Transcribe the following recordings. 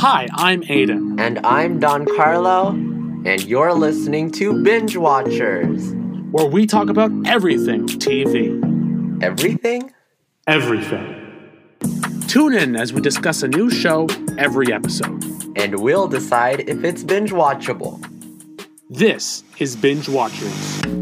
Hi, I'm Aiden. And I'm Don Carlo, and you're listening to Binge Watchers. Where we talk about everything TV. Everything? Everything. Tune in as we discuss a new show every episode. And we'll decide if it's binge watchable. This is Binge Watchers.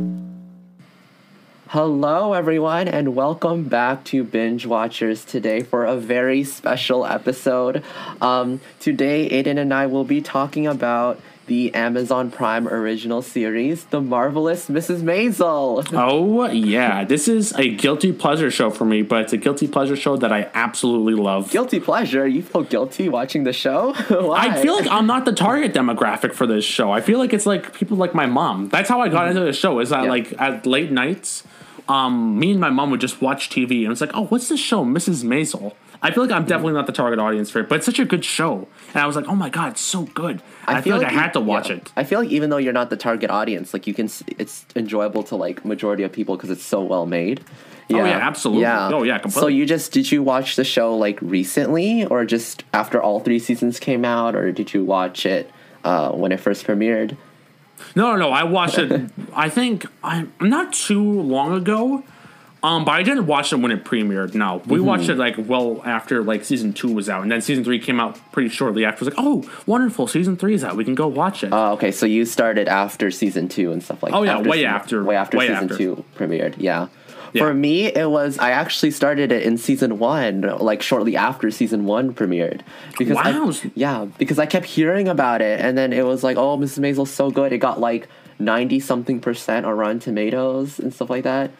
Hello, everyone, and welcome back to Binge Watchers today for a very special episode. Um, today, Aiden and I will be talking about the Amazon Prime original series, The Marvelous Mrs. Maisel. Oh, yeah. This is a guilty pleasure show for me, but it's a guilty pleasure show that I absolutely love. Guilty pleasure? You feel guilty watching the show? I feel like I'm not the target demographic for this show. I feel like it's like people like my mom. That's how I got mm-hmm. into the show, is that yeah. like at late nights um, me and my mom would just watch TV, and it's like, oh, what's this show, Mrs. Maisel? I feel like I'm definitely not the target audience for it, but it's such a good show, and I was like, oh my god, it's so good. I, I, feel, like, like I had to watch yeah. it. I feel like even though you're not the target audience, like you can, it's enjoyable to like majority of people because it's so well made. Yeah. Oh yeah, absolutely. Yeah. Oh yeah, completely. So you just did you watch the show like recently, or just after all three seasons came out, or did you watch it uh, when it first premiered? No, no, no. I watched it. I think I'm not too long ago. Um, but I didn't watch it when it premiered. No, we mm-hmm. watched it like well after like season two was out, and then season three came out pretty shortly after. It was like, oh, wonderful, season three is out. We can go watch it. Oh, okay. So you started after season two and stuff like. That. Oh yeah, after way season, after, way after way season after. two premiered. Yeah. Yeah. For me, it was I actually started it in season one, like shortly after season one premiered. Because wow. I, yeah, because I kept hearing about it, and then it was like, oh, Mrs. Maisel's so good. It got like ninety something percent on Rotten Tomatoes and stuff like that.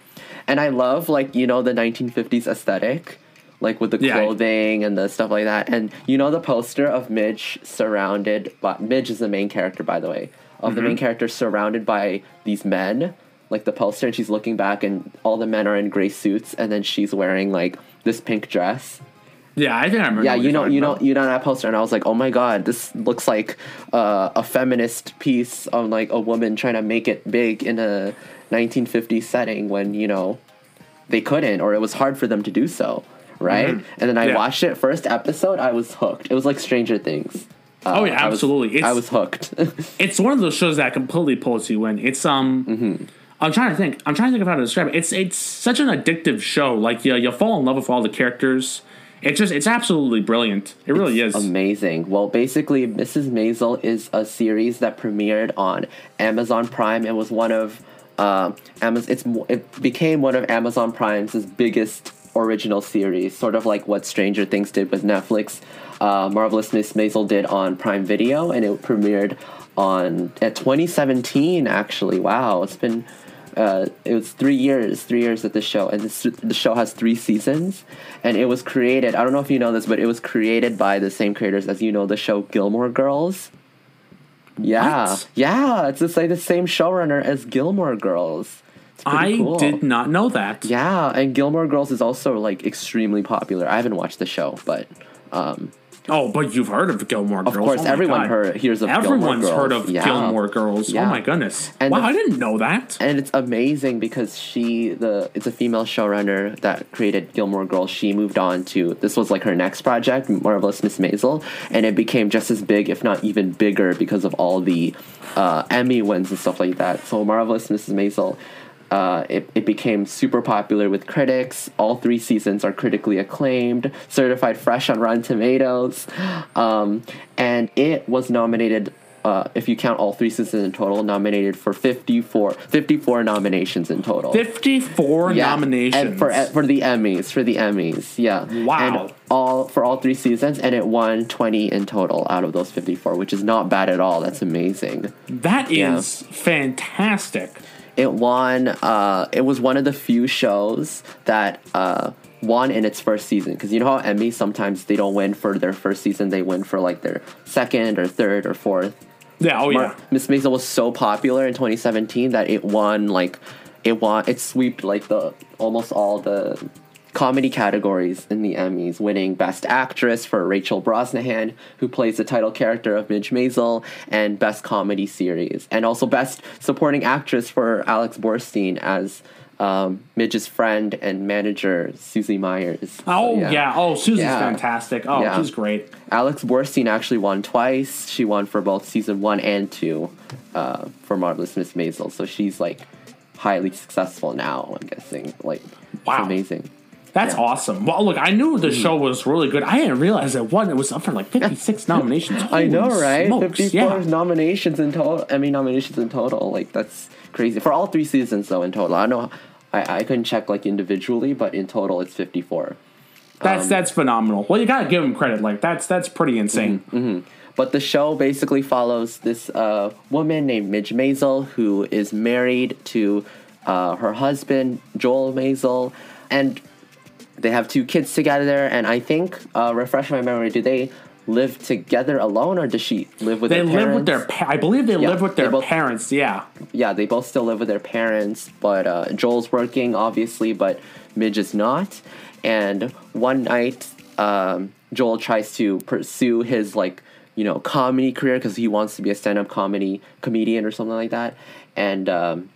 And I love like you know the nineteen fifties aesthetic, like with the clothing yeah. and the stuff like that. And you know the poster of Midge surrounded by Midge is the main character, by the way, of mm-hmm. the main mm-hmm. character surrounded by these men like the poster and she's looking back and all the men are in gray suits and then she's wearing like this pink dress. Yeah, I think I remember. Yeah, you know, you know, you know that poster, and I was like, "Oh my god, this looks like uh, a feminist piece of like a woman trying to make it big in a 1950s setting when you know they couldn't, or it was hard for them to do so, right?" Mm-hmm. And then I yeah. watched it first episode, I was hooked. It was like Stranger Things. Uh, oh yeah, absolutely. I was, I was hooked. it's one of those shows that completely pulls you in. It's um. Mm-hmm I'm trying to think. I'm trying to think of how to describe it. It's it's such an addictive show. Like you, you fall in love with all the characters. It's just it's absolutely brilliant. It really it's is amazing. Well, basically, Mrs. Maisel is a series that premiered on Amazon Prime. It was one of uh, Amazon. It's it became one of Amazon Prime's biggest original series, sort of like what Stranger Things did with Netflix. Uh, Marvelous Miss Maisel did on Prime Video, and it premiered on at 2017. Actually, wow, it's been uh, it was three years, three years at the show, and this, the show has three seasons, and it was created. I don't know if you know this, but it was created by the same creators as you know the show Gilmore Girls. Yeah, what? yeah, it's just like the same showrunner as Gilmore Girls. I cool. did not know that. Yeah, and Gilmore Girls is also like extremely popular. I haven't watched the show, but um, Oh, but you've heard of Gilmore Girls. Of course, oh everyone God. heard hears of Everyone's Gilmore heard of yeah. Gilmore Girls. Oh yeah. Oh my goodness! And wow, the, I didn't know that. And it's amazing because she, the it's a female showrunner that created Gilmore Girls. She moved on to this was like her next project, Marvelous Miss Maisel, and it became just as big, if not even bigger, because of all the uh, Emmy wins and stuff like that. So Marvelous Mrs. Maisel uh, it, it became super popular with critics. All three seasons are critically acclaimed, certified fresh on Rotten Tomatoes. Um, and it was nominated, uh, if you count all three seasons in total, nominated for 54, 54 nominations in total. 54 yeah. nominations. And for, for the Emmys, for the Emmys, yeah. Wow. And all for all three seasons, and it won 20 in total out of those 54, which is not bad at all. That's amazing. That is yeah. fantastic. It won. Uh, it was one of the few shows that uh, won in its first season because you know how Emmy sometimes they don't win for their first season; they win for like their second or third or fourth. Yeah. Oh yeah. Miss Maisel was so popular in 2017 that it won like it won. It swept like the almost all the comedy categories in the Emmys, winning Best Actress for Rachel Brosnahan, who plays the title character of Midge Maisel, and Best Comedy Series, and also Best Supporting Actress for Alex Borstein as um, Midge's friend and manager Susie Myers. So, Oh yeah. Oh, Susie's Yeah. fantastic. Oh, Yeah. she's great. Alex Borstein actually won twice. She won for both season one and two uh, for Marvelous Miss Maisel. So she's like highly successful now. I'm guessing. Like, Wow. it's amazing. That's Yeah. Mm-hmm. awesome. Well, look, I knew the show was really good. I didn't realize it won. It was up for like 56 nominations. I know, right? Smokes. 54 Yeah. nominations in total. I mean, nominations in total. Like, that's crazy. For all three seasons, though, in total. I know. I, I couldn't check, like, individually, but in total, it's 54. That's Um, that's phenomenal. Well, you gotta give them credit. Like that's that's pretty insane. Mm-hmm. But the show basically follows this uh, woman named Midge Maisel who is married to uh, her husband, Joel Maisel. And they have two kids together. And I think, uh, refresh my memory, do they live together alone or does she live with They live with their. Pa- I believe they Yeah, live with their both- parents. Yeah. yeah, they both still live with their parents, but uh, Joel's working, obviously, but Midge is not. And one night, um, Joel tries to pursue his, like, you know, comedy career because he wants to be a stand up comedy comedian or something like that. And um,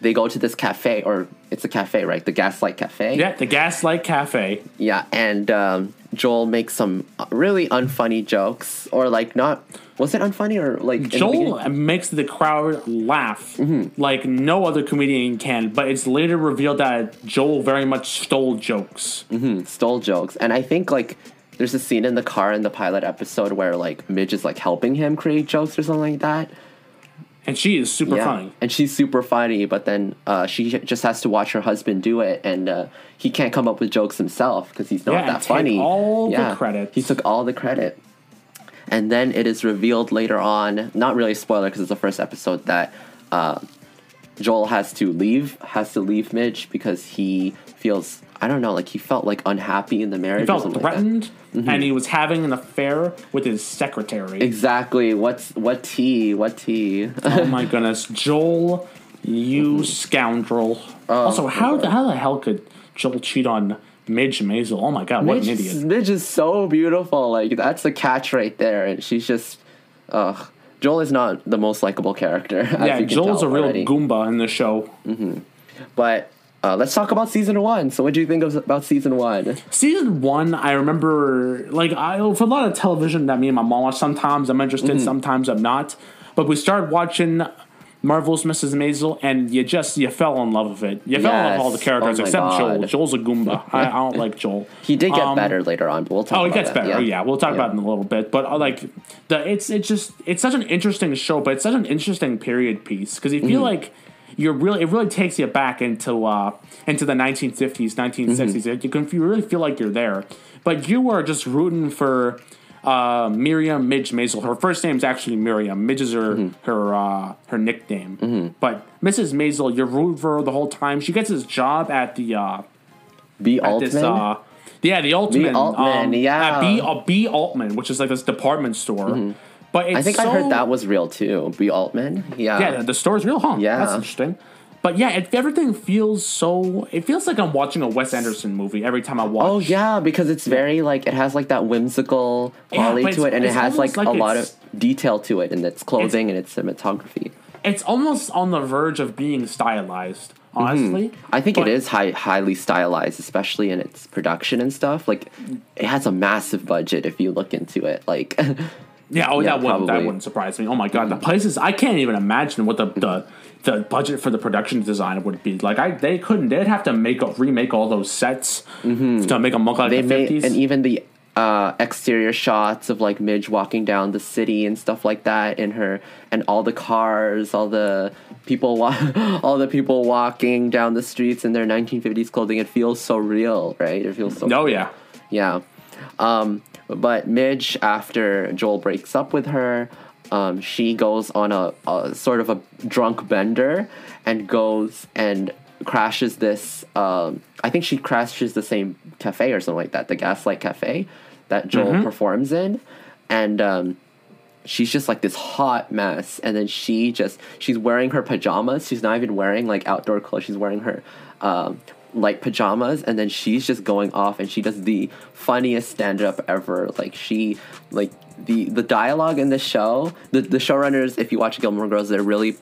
they go to this cafe, or it's a cafe, right? The Gaslight Cafe. Yeah. The Gaslight Cafe. Yeah, and um, Joel makes some really unfunny jokes, or like not. Was it unfunny or like the Joel makes the crowd laugh Mm-hmm. like no other comedian can, but it's later revealed that Joel very much stole jokes. stole jokes. And I think like there's a scene in the car in the pilot episode where like Midge is like helping him create jokes or something like that. And she is super yeah. funny. And she's super funny, but then uh, she just has to watch her husband do it, and uh, he can't come up with jokes himself because he's not Yeah, that funny. all the credit. He took all the credit. And then it is revealed later on, not really a spoiler because it's the first episode, that uh, Joel has to leave, has to leave Midge because he feels, I don't know, like he felt like unhappy in the marriage. He felt something like threatened, Mm-hmm. and he was having an affair with his secretary. Exactly. What's what tea? What tea? oh my goodness, Joel, you scoundrel! Oh, also, how the how the hell could Joel cheat on Midge Maisel? Oh my god, what Midge, an idiot! Midge is so beautiful. Like that's the catch right there, and she's just, ugh. Joel is not the most likable character. Yeah, Joel's a real already. goomba in the show. But uh, let's talk about season one. So, what do you think of, about season one? Season one, I remember like I for a lot of television that me and my mom watch. Sometimes I'm interested, Mm-hmm. sometimes I'm not. But we started watching Marvel's Mrs. Maisel, and you just you fell in love with it. You fell in love with all the characters Oh except Joel. Joel's a goomba. I, I don't like Joel. He did get Um, better later on, but we'll talk. Oh, it about gets better. Yeah. yeah, we'll talk Yeah. about it in a little bit. But uh, like the it's it's just it's such an interesting show, but it's such an interesting period piece because you Mm-hmm. feel like you're really it really takes you back into uh into the 1950s, 1960s. Mm-hmm. You can you really feel like you're there, but you are just rooting for. Uh, Miriam Midge Maisel. Her first name's actually Miriam. Midge is her Mm-hmm. her uh, her nickname. But Mrs. Maisel, you're rooting for her the whole time. She gets this job at the uh, B. Altman. this uh yeah the Altman Altman, um, yeah. B uh, B Altman which is like this department store but it's I think so, I heard that was real too. B. Altman. Yeah. yeah the store's real huh Yeah. that's interesting but yeah it, everything feels so it feels like I'm watching a Wes Anderson movie every time I watch Oh yeah, because it's very like it has like that whimsical quality but to it, and it has like, like a lot of detail to it in its clothing and its cinematography. it's almost on the verge of being stylized honestly Mm-hmm. I think But- it is high, highly stylized, especially in its production and stuff. Like, it has a massive budget if you look into it. Like, Yeah, oh, Yeah, that wouldn't that wouldn't surprise me. Oh my god, the places I can't even imagine what the the, the budget for the production design would be. Like I, they couldn't. They'd have to make a, remake all those sets to make them look like Mm-hmm. they the fifties. and even the uh, exterior shots of like Midge walking down the city and stuff like that, in her and all the cars, all the people, wa- all the people walking down the streets in their 1950s clothing. It feels so real, right? It feels so oh yeah, Yeah. Um, but Midge, after Joel breaks up with her, um, she goes on a, a sort of a drunk bender and goes and crashes this. Um, I think she crashes the same cafe or something like that, the Gaslight Cafe that Joel performs in. And um, she's just like this hot mess and then she just she's wearing her pajamas she's not even wearing like outdoor clothes she's wearing her um, like pajamas and then she's just going off and she does the funniest stand-up ever like she like the the dialogue in the show the, the showrunners if you watch gilmore girls they're really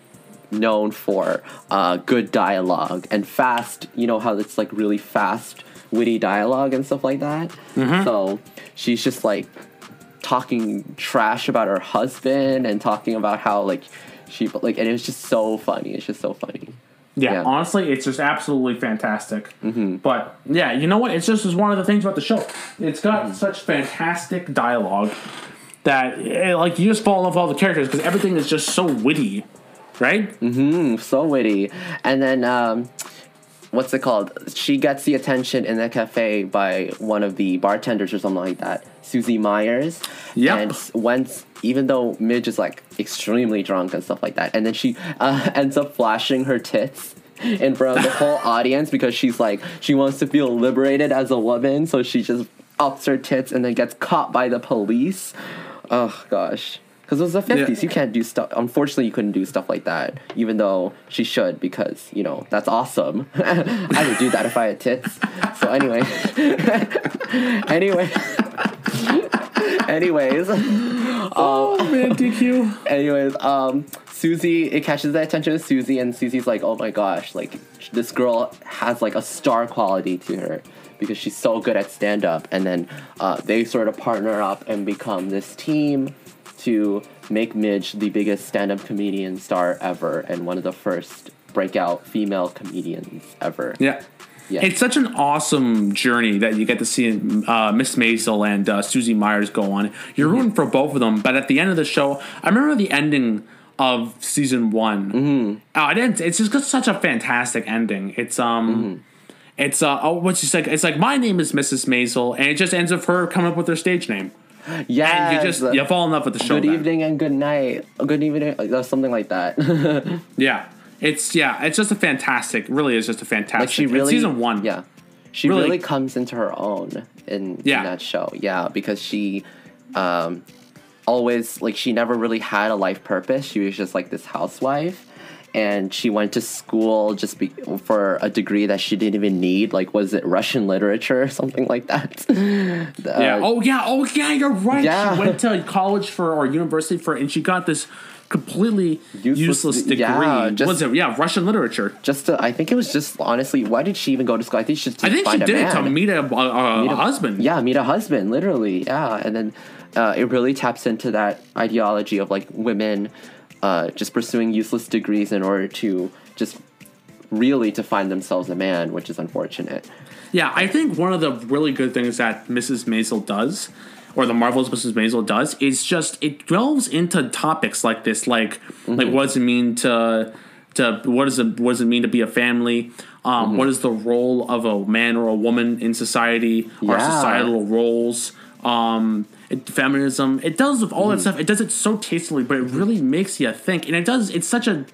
known for uh, good dialogue and fast. You know how it's like really fast, witty dialogue and stuff like that. So she's just like talking trash about her husband and talking about how like she like and it was just so funny. It's just so funny. Yeah, Yeah. honestly, it's just absolutely fantastic. Mm-hmm. But yeah, you know what? It's just is one of the things about the show. It's got such fantastic dialogue that eh, like you just fall in love with all the characters because everything is just so witty, right? Mm-hmm. so witty. And then um what's it called? She gets the attention in the cafe by one of the bartenders or something like that, Susie Myers. And once, even though Midge is like extremely drunk and stuff like that, and then she uh, ends up flashing her tits in front of the whole audience because she's like she wants to feel liberated as a woman, so she just ups her tits and then gets caught by the police. Oh gosh. Because it was the 50s. Yeah. You can't do stuff. Unfortunately, you couldn't do stuff like that, even though she should, because, you know, that's awesome. I would do that if I had tits. So, anyway. anyway. Anyways. Oh man, DQ. Anyways, um, Susie, it catches the attention of Susie, and Susie's like, oh my gosh, like, this girl has like a star quality to her because she's so good at stand up. And then uh, they sort of partner up and become this team to make Midge the biggest stand up comedian star ever and one of the first breakout female comedians ever. Yeah. Yeah. It's such an awesome journey that you get to see uh, Miss Maisel and uh, Susie Myers go on. You're rooting for both of them, but at the end of the show, I remember the ending of season one. Mm-hmm. Uh, it it's just such a fantastic ending. It's um, it's uh, oh, what's just like? It's like my name is Mrs. Maisel, and it just ends with her coming up with her stage name. Yeah. And you just you fall in love with the show. Good then. evening and good night. Good evening, like, something like that. Yeah, it's yeah, it's just a fantastic. Really, is just a fantastic. like she really season one. yeah she Really- really, comes into her own in, Yeah. in that show yeah because she um always like she never really had a life purpose she was just like this housewife and she went to school just be, for a degree that she didn't even need like was it russian literature or something like that Yeah. Uh, oh yeah. Oh yeah. You're right. Yeah. She went to college for or university for, and she got this completely useless, Useless- degree. yeah, just- was it? Yeah, Russian literature. just to, i think it was just honestly why did she even go to school i think she just I think she did it to meet a, a, a husband. Yeah, meet a husband, literally. Yeah, and then uh, it really taps into that ideology of like women uh, just pursuing useless degrees in order to just really to find themselves a man, which is unfortunate. Yeah, I think one of the really good things that Mrs. Maisel does, or the Marvelous Mrs. Maisel does, is just it delves into topics like this, like Mm-hmm. like what does it mean to to what does it what does it mean to be a family? Um, Mm-hmm. what is the role of a man or a woman in society? Our societal roles. Um, it, feminism. It does with all Mm-hmm. that stuff. It does it so tastefully, but it really makes you think, and it does. It's such a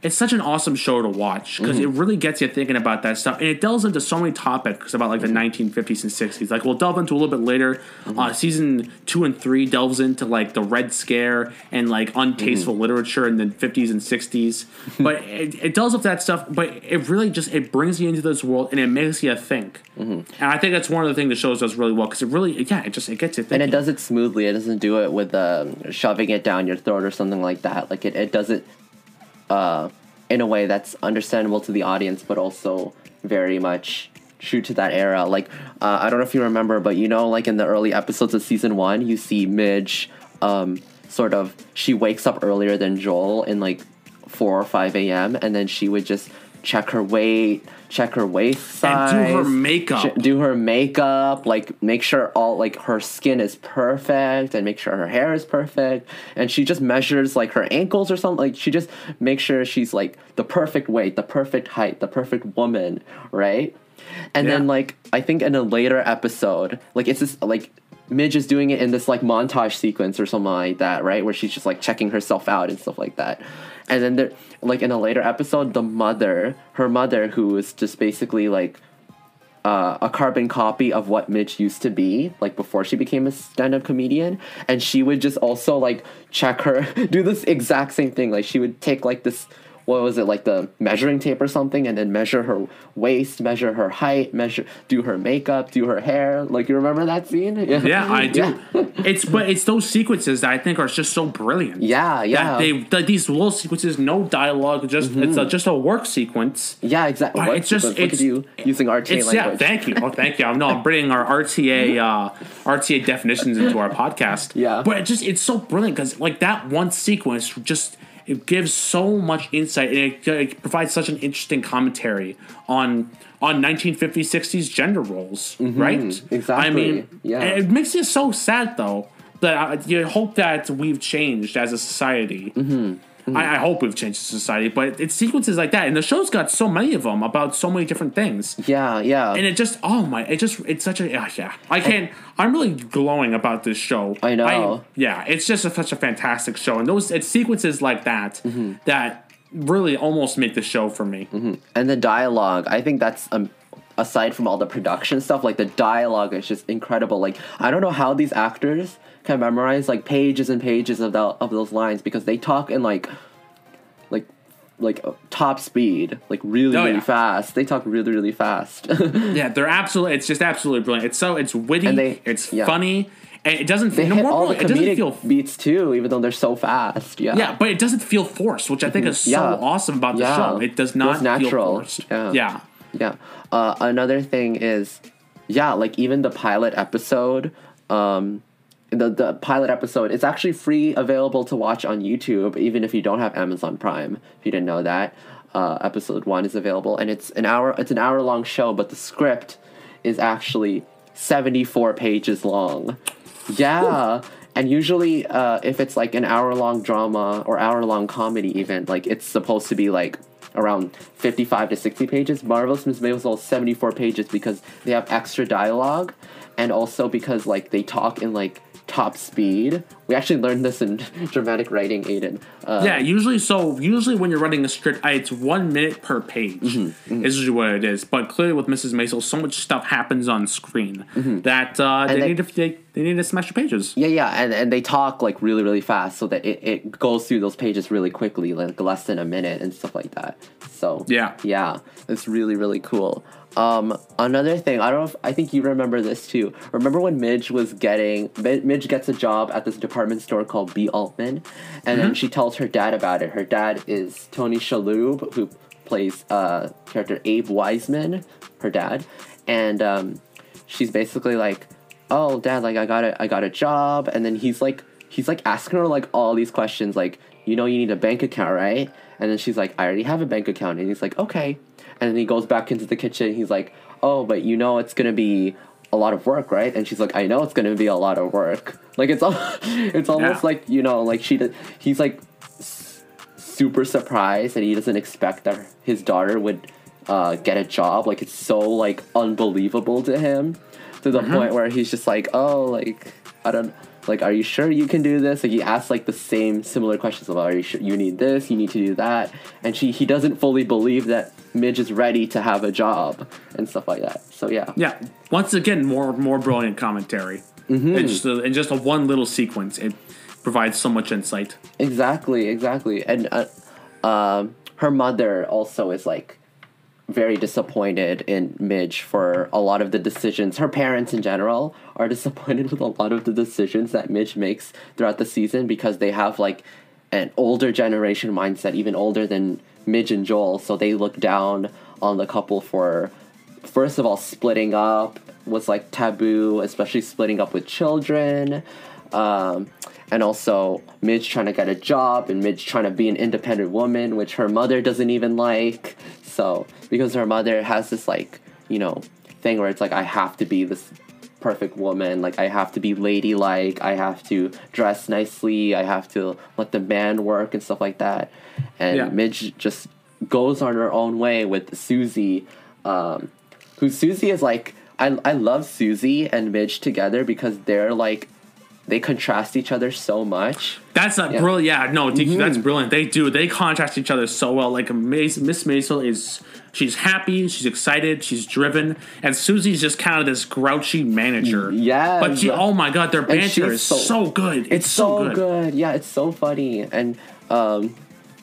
it's such an awesome show to watch because Mm-hmm. it really gets you thinking about that stuff, and it delves into so many topics about like the 1950s and 60s. Like we'll delve into a little bit later. Mm-hmm. Uh, season two and three delves into like the Red Scare and like untasteful Mm-hmm. literature in the 50s and 60s. but it, it does with that stuff, but it really just it brings you into this world and it makes you think. Mm-hmm. And I think that's one of the things the show does really well because it really yeah it just it gets you thinking. And it does it smoothly. It doesn't do it with um, shoving it down your throat or something like that. Like it, it does it uh, in a way that's understandable to the audience, but also very much true to that era. Like uh, I don't know if you remember, but you know, like in the early episodes of season one, you see Midge um, sort of she wakes up earlier than Joel in like four or five a.m. and then she would just check her weight, check her waist size, And do her makeup. do her makeup, like make sure all like her skin is perfect and make sure her hair is perfect. And she just measures like her ankles or something. Like she just makes sure she's like the perfect weight, the perfect height, the perfect woman, right? And then like I think in a later episode, like it's just like Midge is doing it in this like montage sequence or something like that, right? Where she's just like checking herself out and stuff like that. And then there, like in a later episode, the mother, her mother, who is just basically like uh, a carbon copy of what Midge used to be, like before she became a stand-up comedian, and she would just also like check her, do this exact same thing. Like she would take like this what was it like the measuring tape or something, and then measure her waist, measure her height, measure do her makeup, do her hair. Like you remember that scene? Yeah, Yeah, I do. Yeah. it's but it's those sequences that I think are just so brilliant. Yeah, yeah. That they that these little sequences, no dialogue, just it's a, just a work sequence. Yeah, exactly. But What? it's just- Look at it's- you using RTA It's yeah, thank you. Oh, thank you. No, I'm bringing our RTA uh, RTA definitions into our podcast. Yeah. but it just it's so brilliant because like that one sequence just it gives so much insight and it, it provides such an interesting commentary on on 1950s 60s gender roles, right? Mm-hmm. exactly. I mean, Yeah. it makes it so sad though that I, you hope that we've changed as a society. Mm-hmm. I, I hope we've changed society, but it's sequences like that, and the show's got so many of them about so many different things yeah, yeah. and it just oh my it just it's such a yeah, yeah. i can't i'm really glowing about this show I know. yeah it's just a, such a fantastic show and those it's sequences like that Mm-hmm. that really almost make the show for me and the dialogue i think that's um, aside from all the production stuff like the dialogue is just incredible like i don't know how these actors can memorize like pages and pages of, the, of those lines because they talk in like like like uh, top speed like really Oh, really yeah. fast they talk really really fast yeah they're absolutely it's just absolutely brilliant it's so it's witty they- it's yeah. funny and it doesn't they no, hit all the it doesn't comedic feel beats too even though they're so fast yeah yeah but it doesn't feel forced which i think is so Yeah. awesome about the show it does not natural. feel forced Yeah. yeah Yeah. Uh, another thing is, yeah, like even the pilot episode, um, the the pilot episode, it's actually free, available to watch on YouTube, even if you don't have Amazon Prime. If you didn't know that, uh, episode one is available, and it's an hour. It's an hour long show, but the script is actually seventy four pages long. Yeah. And usually, uh, if it's like an hour long drama or hour long comedy, even like it's supposed to be like around 55 to 60 pages. Marvelous Miss Maisel is 74 pages because they have extra dialogue and also because like they talk in like top speed. We actually learned this in dramatic writing, Aiden. Uh, Yeah, usually so usually when you're writing a script, it's one minute per page. Mm-hmm, Is usually what it is. But clearly with Mrs. Maisel, so much stuff happens on screen that uh, they, Mm-hmm. they- need to they, they need to smash the pages. Yeah, yeah, and, and they talk like really, really fast so that it, it goes through those pages really quickly, like less than a minute and stuff like that. So Yeah. yeah, it's really, really cool. Um, another thing, I don't know if I think you remember this too. Remember when Midge was getting Midge gets a job at this department store called B Altman, and then she tells her dad about it. Her dad is Tony Shalhoub, who plays uh character Abe Wiseman, her dad, and um, she's basically like, "Oh, dad, like I got a I got a job," and then he's like he's like asking her like all these questions, like you know you need a bank account, right? And then she's like, I already have a bank account, and he's like, okay. And then he goes back into the kitchen. He's like, oh, but you know it's gonna be a lot of work, right? And she's like, I know it's gonna be a lot of work. Like it's all, it's almost Yeah. like you know, like she, did, he's like s- super surprised, and he doesn't expect that his daughter would uh, get a job. Like it's so like unbelievable to him, to the point where he's just like, oh, like I don't. Like, are you sure you can do this? Like, he asks like the same similar questions about, are you sure you need this? You need to do that, and she he doesn't fully believe that Midge is ready to have a job and stuff like that. So yeah, Yeah, once again, more more brilliant commentary. Mm-hmm. It's just a, in just a one little sequence, it provides so much insight. exactly, exactly. And uh, um, her mother also is like very disappointed in Midge for a lot of the decisions. Her parents in general are disappointed with a lot of the decisions that Midge makes throughout the season because they have like an older generation mindset, even older than Midge and Joel. So they look down on the couple for, first of all, splitting up was like taboo, especially splitting up with children. Um, and also Midge trying to get a job and Midge trying to be an independent woman, which her mother doesn't even like. So because her mother has this like you know thing where it's like I have to be this perfect woman, like I have to be ladylike, I have to dress nicely, I have to let the man work and stuff like that. And Yeah. Midge just goes on her own way with Susie, um, who Susie is like I I love Susie and Midge together because they're like they contrast each other so much. That's a Yeah. Mm-hmm. brilliant. Yeah, no, DQ, that's brilliant. They do. They contrast each other so well. Like Miss Miss Maisel is, she's happy, she's excited, she's driven, and Susie's just kind of this grouchy manager. Yeah, but she, oh my god, their banter is so, so- good. It's, It's so good. Yeah, it's so funny. And um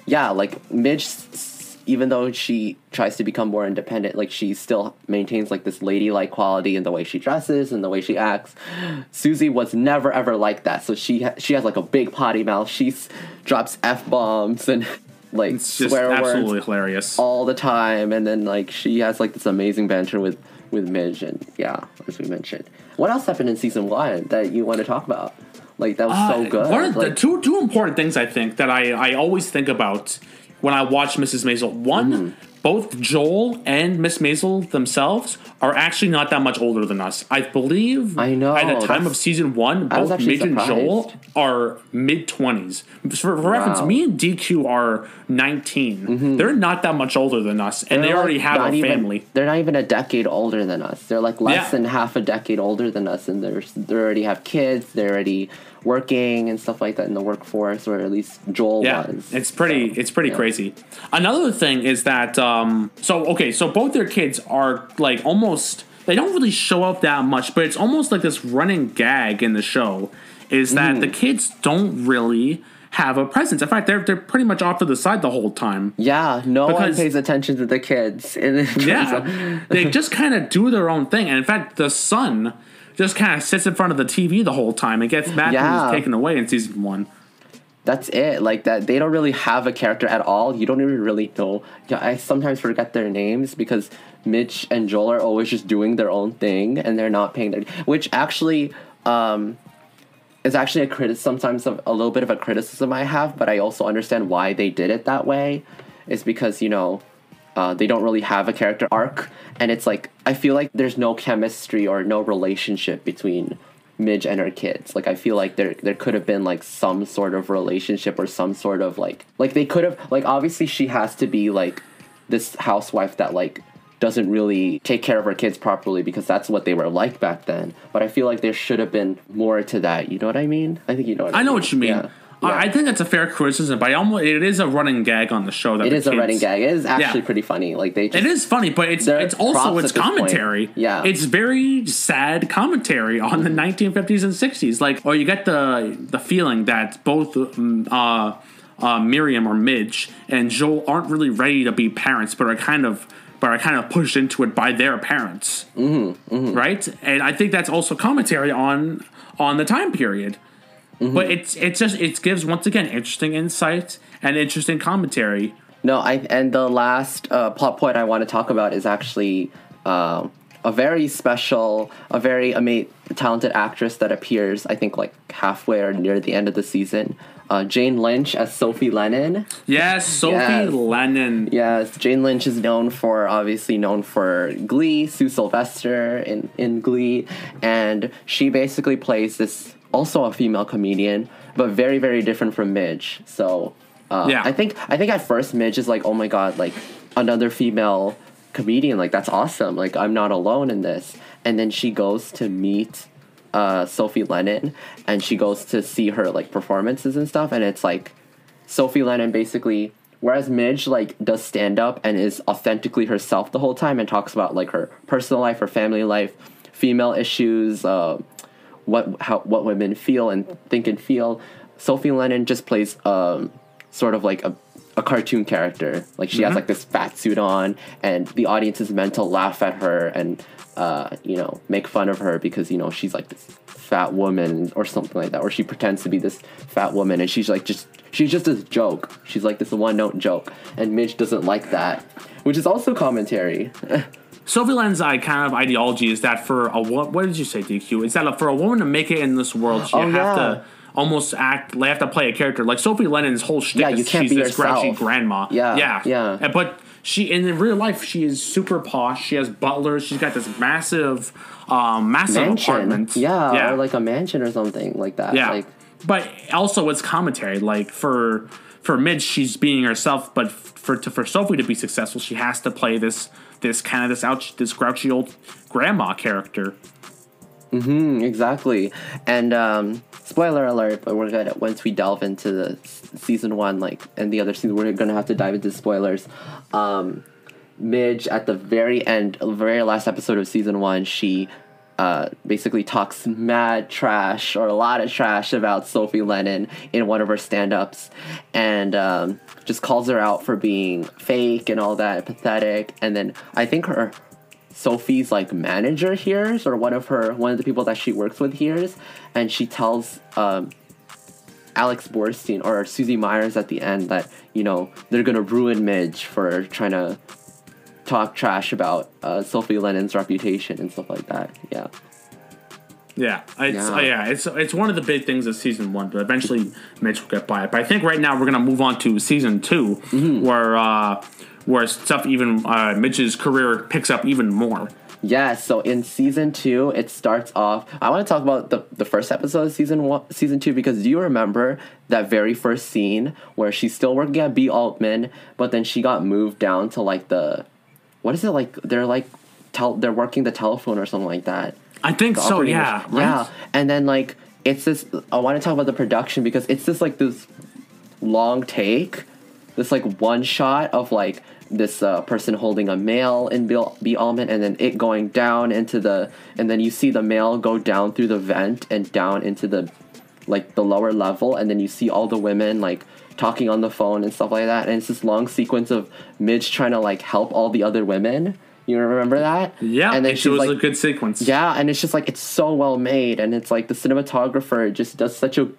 yeah, like Midge, s- even though she tries to become more independent, like she still maintains like this ladylike quality in the way she dresses and the way she acts. Susie was never ever like that, so she ha- she has like a big potty mouth. She s- drops f bombs and like It's just swear absolutely words hilarious. all the time, and then like she has like this amazing banter with with Midge, and yeah, as we mentioned. What else happened in season one that you want to talk about? Like that was so Uh, good. One of the like, two two important things I think that I I always think about when I watched Mrs. Maisel. One, Mm-hmm. both Joel and Miss Maisel themselves are actually not that much older than us. I believe. I know, At the time of season one, both Midge and Joel are mid twenties. For, for reference, me and DQ are 19 They're not that much older than us, and they they're, already like, have a even- family. They're not even a decade older than us. They're like less Yeah. than half a decade older than us, and they're they already have kids. They're already working and stuff like that in the workforce, or at least Joel Yeah, was. it's pretty. So, it's pretty yeah. crazy. Another thing is that um, so okay, so both their kids are like almost. They don't really show up that much, but it's almost like this running gag in the show is Mm. that the kids don't really have a presence. In fact, they're they're pretty much off to the side the whole time. Yeah, no one pays attention to the kids. Yeah, they just kind of do their own thing, and in fact, the son just kind of sits in front of the TV the whole time and gets mad when Yeah. he's taken away in season one. that's it like that they don't really have a character at all you don't even really know yeah i sometimes forget their names because midge and joel are always just doing their own thing and they're not paying their which actually um is actually a critic sometimes of a little bit of a criticism i have but i also understand why they did it that way is because you know uh, they don't really have a character arc and it's like i feel like there's no chemistry or no relationship between midge and her kids like i feel like there there could have been like some sort of relationship or some sort of like like they could have like obviously she has to be like this housewife that like doesn't really take care of her kids properly because that's what they were like back then but i feel like there should have been more to that you know what i mean i think you know what i, I know mean. what you mean. Yeah. I- Yeah. I think that's a fair criticism, but I almost it is a running gag on the show that it the is a running gag it is actually Yeah. pretty funny like they just It is funny, but it's it's also it's commentary. Yeah. it's very sad commentary on the 1950s and 60s. Like, or you get the the feeling that both um, uh, uh, Miriam or Midge and Joel aren't really ready to be parents, but are kind of but are kind of pushed into it by their parents, mm-hmm, right? And I think that's also commentary on on the time period. Mm-hmm. But it's it's just it gives once again interesting insight and interesting commentary. No, I and the last uh, plot point I want to talk about is actually um a very special, a very ama- talented actress that appears. I think like halfway or near the end of the season. Uh, Jane Lynch as Sophie Lennon. Yes, Sophie Yes. Lennon. Yes, Jane Lynch is known for obviously known for Glee, Sue Sylvester in in Glee, and she basically plays this also a female comedian, but very very different from Midge. So uh, Yeah. I think I think at first Midge is like, oh my god, like another female comedian, like that's awesome. Like I'm not alone in this. And then she goes to meet uh, Sophie Lennon, and she goes to see her like performances and stuff, and it's like Sophie Lennon basically whereas Midge like does stand up and is authentically herself the whole time and talks about like her personal life, her family life, female issues, uh, what how what women feel and think and feel. Sophie Lennon just plays um, sort of like a a cartoon character. Like she has like this fat suit on, and the audience is meant to laugh at her and uh, you know make fun of her because you know she's like this fat woman or something like that, or she pretends to be this fat woman, and she's like just she's just a joke. She's like this one note joke, and Midge doesn't like that, which is also commentary. Sophie Lennon's uh, kind of ideology is that for a wo- what did you say, DQ? Is that for a woman to make it in this world, she Oh, have yeah. to almost act, they have to play a character like Sophie Lennon's whole shtick Yeah, is you can't she's be this grouchy grandma. Yeah, yeah, yeah. And- But she in real life she is super posh. She has butlers. She's got this massive, um, massive mansion, apartment. yeah, or like a mansion or something like that. Yeah, like but also it's commentary. Like for for Midge, she's being herself, but for to, for Sophie to be successful, she has to play this this kind of this ouch this grouchy old grandma character. Mm-hmm, exactly. And um, spoiler alert, but we're gonna once we delve into the season one, like and the other season, we're gonna have to dive into spoilers. Um, Midge at the very end, very last episode of season one, she uh, basically talks mad trash or a lot of trash about Sophie Lennon in one of her stand-ups, and um, just calls her out for being fake and all that, pathetic. And then I think her Sophie's like manager hears, or one of her one of the people that she works with hears, and she tells um, Alex Borstein or Susie Myers at the end that you know they're gonna ruin Midge for trying to talk trash about uh, Sophie Lennon's reputation and stuff like that. Yeah. Yeah, it's Yeah. uh, yeah, it's it's one of the big things of season one, but eventually Midge will get by it. But I think right now we're gonna move on to season 2 Mm-hmm. where uh, where stuff even uh, Midge's career picks up even more. Yeah, so in season two, it starts off. I want to talk about the, the first episode of season one, season two, because do you remember that very first scene where she's still working at B Altman, but then she got moved down to like the, what is it like? They're like, tel- they're working the telephone or something like that. I think The so. Yeah, machine. yeah, and then like it's this. I want to talk about the production because it's this like this long take, this like one shot of like this uh, person holding a mail in Bill B Altman, and then it going down into the, and then you see the mail go down through the vent and down into the, like the lower level, and then you see all the women like talking on the phone and stuff like that, and it's this long sequence of Midge trying to like help all the other women. You remember that? Yeah, and then it she's was like, a good sequence. yeah, and it's just like it's so well made, and it's like the cinematographer just does such a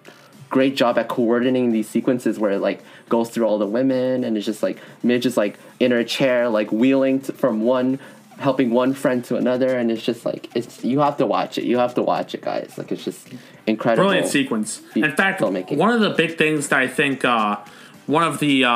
great job at coordinating these sequences where it like goes through all the women, and it's just like Midge is like in her chair, like wheeling to, from one, helping one friend to another, and it's just like it's you have to watch it. You have to watch it, guys. Like it's just incredible. brilliant sequence. In fact, filmmaking. one of the big things that I think uh, one of the uh,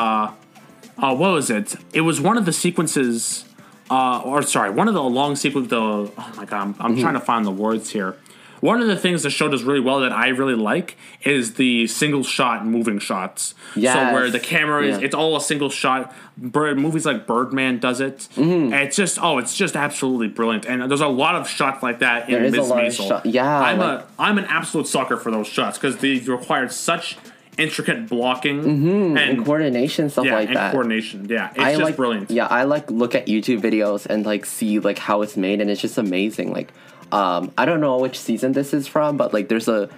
uh, what was it? It was one of the sequences, uh, or sorry, one of the long sequence. The oh my god, I'm, I'm Mm-hmm. trying to find the words here. One of the things the show does really well that I really like is the single shot moving shots. Yes. So where the camera is, Yeah. it's all a single shot. Bird movies like Birdman does it. Mm-hmm. And it's just oh, it's just absolutely brilliant. And there's a lot of shots like that in There is a Ms. Maisel. shot- yeah, I'm like- a I'm an absolute sucker for those shots because they require such intricate blocking and and coordination stuff yeah, like and that. coordination. Yeah, it's I just like brilliant. Yeah, I like look at YouTube videos and like see like how it's made, and it's just amazing. Like, um, I don't know which season this is from, but like there's a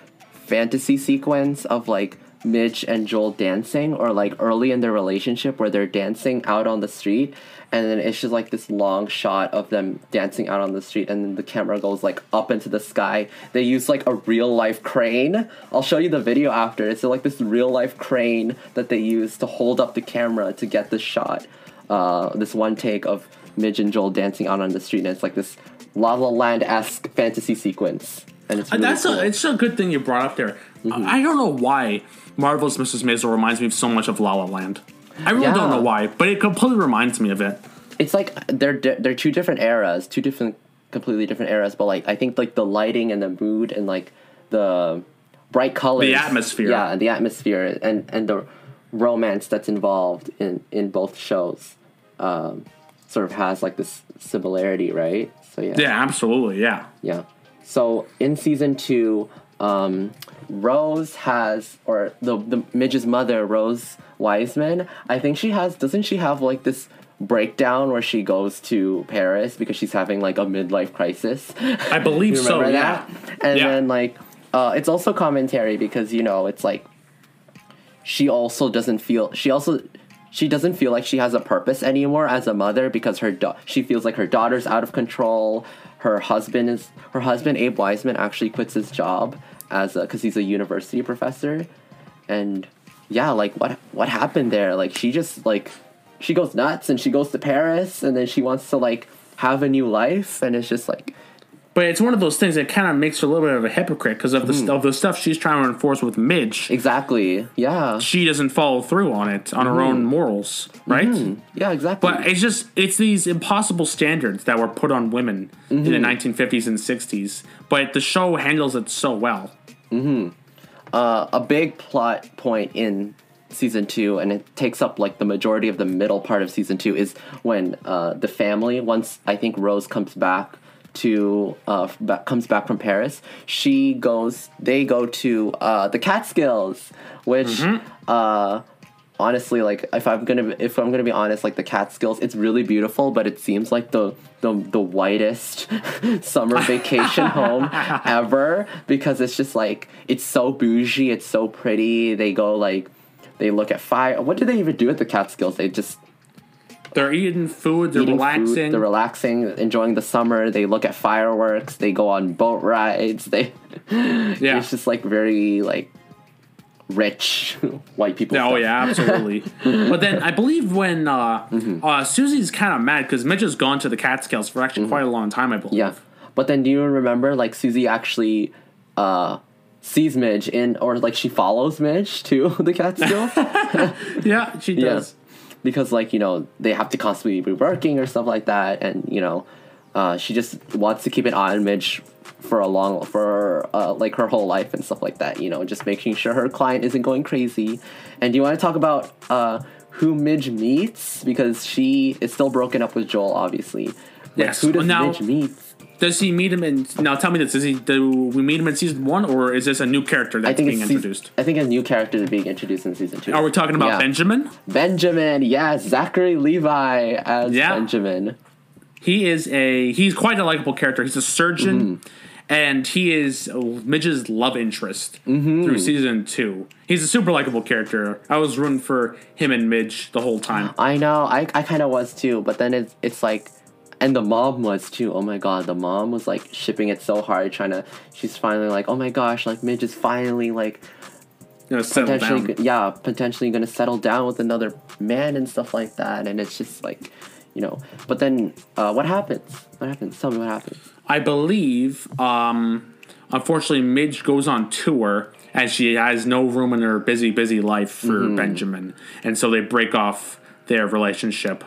fantasy sequence of like Midge and Joel dancing, or like early in their relationship where they're dancing out on the street, and then it's just like this long shot of them dancing out on the street, and then the camera goes like up into the sky. They use like a real life crane. I'll show you the video after. It's like this real life crane that they use to hold up the camera to get the shot. Uh, this one take of Midge and Joel dancing out on the street, and it's like this La La Land esque fantasy sequence, and it's really And that's cool. a it's a good thing you brought up there. Mm-hmm. I don't know why Marvel's Mrs. Maisel reminds me of so much of La La Land. I really Yeah. don't know why, but it completely reminds me of it. it's like they're di- they're two different eras, two different completely different eras. But like I think like the lighting and the mood and like the bright colors, The atmosphere. yeah, and the atmosphere and and the romance that's involved in in both shows, um, sort of has like this similarity, right? So yeah, Yeah, absolutely. Yeah. yeah. So in season two, um, Rose has, or the the Midge's mother, Rose Wiseman. I think she has. Doesn't she have like this breakdown where she goes to Paris because she's having like a midlife crisis? I believe so. remember Yeah. that? And Yeah. then like, uh, it's also commentary because you know it's like she also doesn't feel she also she doesn't feel like she has a purpose anymore as a mother because her da- she feels like her daughter's out of control. Her husband is her husband Abe Wiseman actually quits his job as because he's a university professor, and yeah, like what what happened there? Like she just like she goes nuts and she goes to Paris and then she wants to like have a new life and it's just like But it's one of those things that kind of makes her a little bit of a hypocrite because of the Mm-hmm. of the stuff she's trying to enforce with Midge. exactly yeah She doesn't follow through on it on her Mm-hmm. own morals, right? yeah exactly But it's just it's these impossible standards that were put on women in the 1950s and 60s. But the show handles it so well. Uh, a big plot point in season two, and it takes up like the majority of the middle part of season two, is when uh, the family, once I think Rose comes back to uh, back, comes back from Paris, she goes. They go to uh, the Catskills, which uh, honestly, like if I'm gonna if I'm gonna be honest, like the Catskills, it's really beautiful, but it seems like the the the whitest summer vacation home ever because it's just like it's so bougie, it's so pretty. They go like they look at fire. What do they even do at the Catskills? They just They're eating food. They're eating relaxing. food, they're relaxing, enjoying the summer. They look at fireworks. They go on boat rides. They yeah. it's just like very like rich white people. Oh stuff. yeah, absolutely. but then I believe when uh, Mm-hmm. uh, Susie's kind of mad because Midge has gone to the Catskills for actually quite a long time. I believe. Mm-hmm. Yeah. But then do you remember like Susie actually uh sees Midge in or like she follows Midge to the Catskills? Yeah, she Yeah. Because like, you know, they have to constantly be working or stuff like that and you know, uh she just wants to keep an eye on Midge for a long for uh, like her whole life and stuff like that, you know, just making sure her client isn't going crazy. And do you want to talk about uh who Midge meets because she is still broken up with Joel obviously. But Yes. Who does Now- Midge meet? Does he meet him in? Now tell me this: Does he? Do we meet him in season one, or is this a new character that's being season- introduced? I think a new character is being introduced in season two. Are we talking about Yeah. Benjamin? Benjamin, yes, Zachary Levi as Yeah. Benjamin. He is a he's quite a likable character. He's a surgeon, Mm-hmm. and he is Midge's love interest Mm-hmm. through season two. He's a super likable character. I was rooting for him and Midge the whole time. I know, I, I kind of was too, but then it's it's like, and the mom was too. Oh my god, the mom was like shipping it so hard, trying to. She's finally like, oh my gosh, like Midge is finally like You know, settle potentially, down. yeah, potentially gonna settle down with another man and stuff like that, and it's just like, you know. But then, uh, what happens? What happens? Tell me what happens. I believe, um, unfortunately, Midge goes on tour and she has no room in her busy, busy life for Mm-hmm. Benjamin, and so they break off their relationship.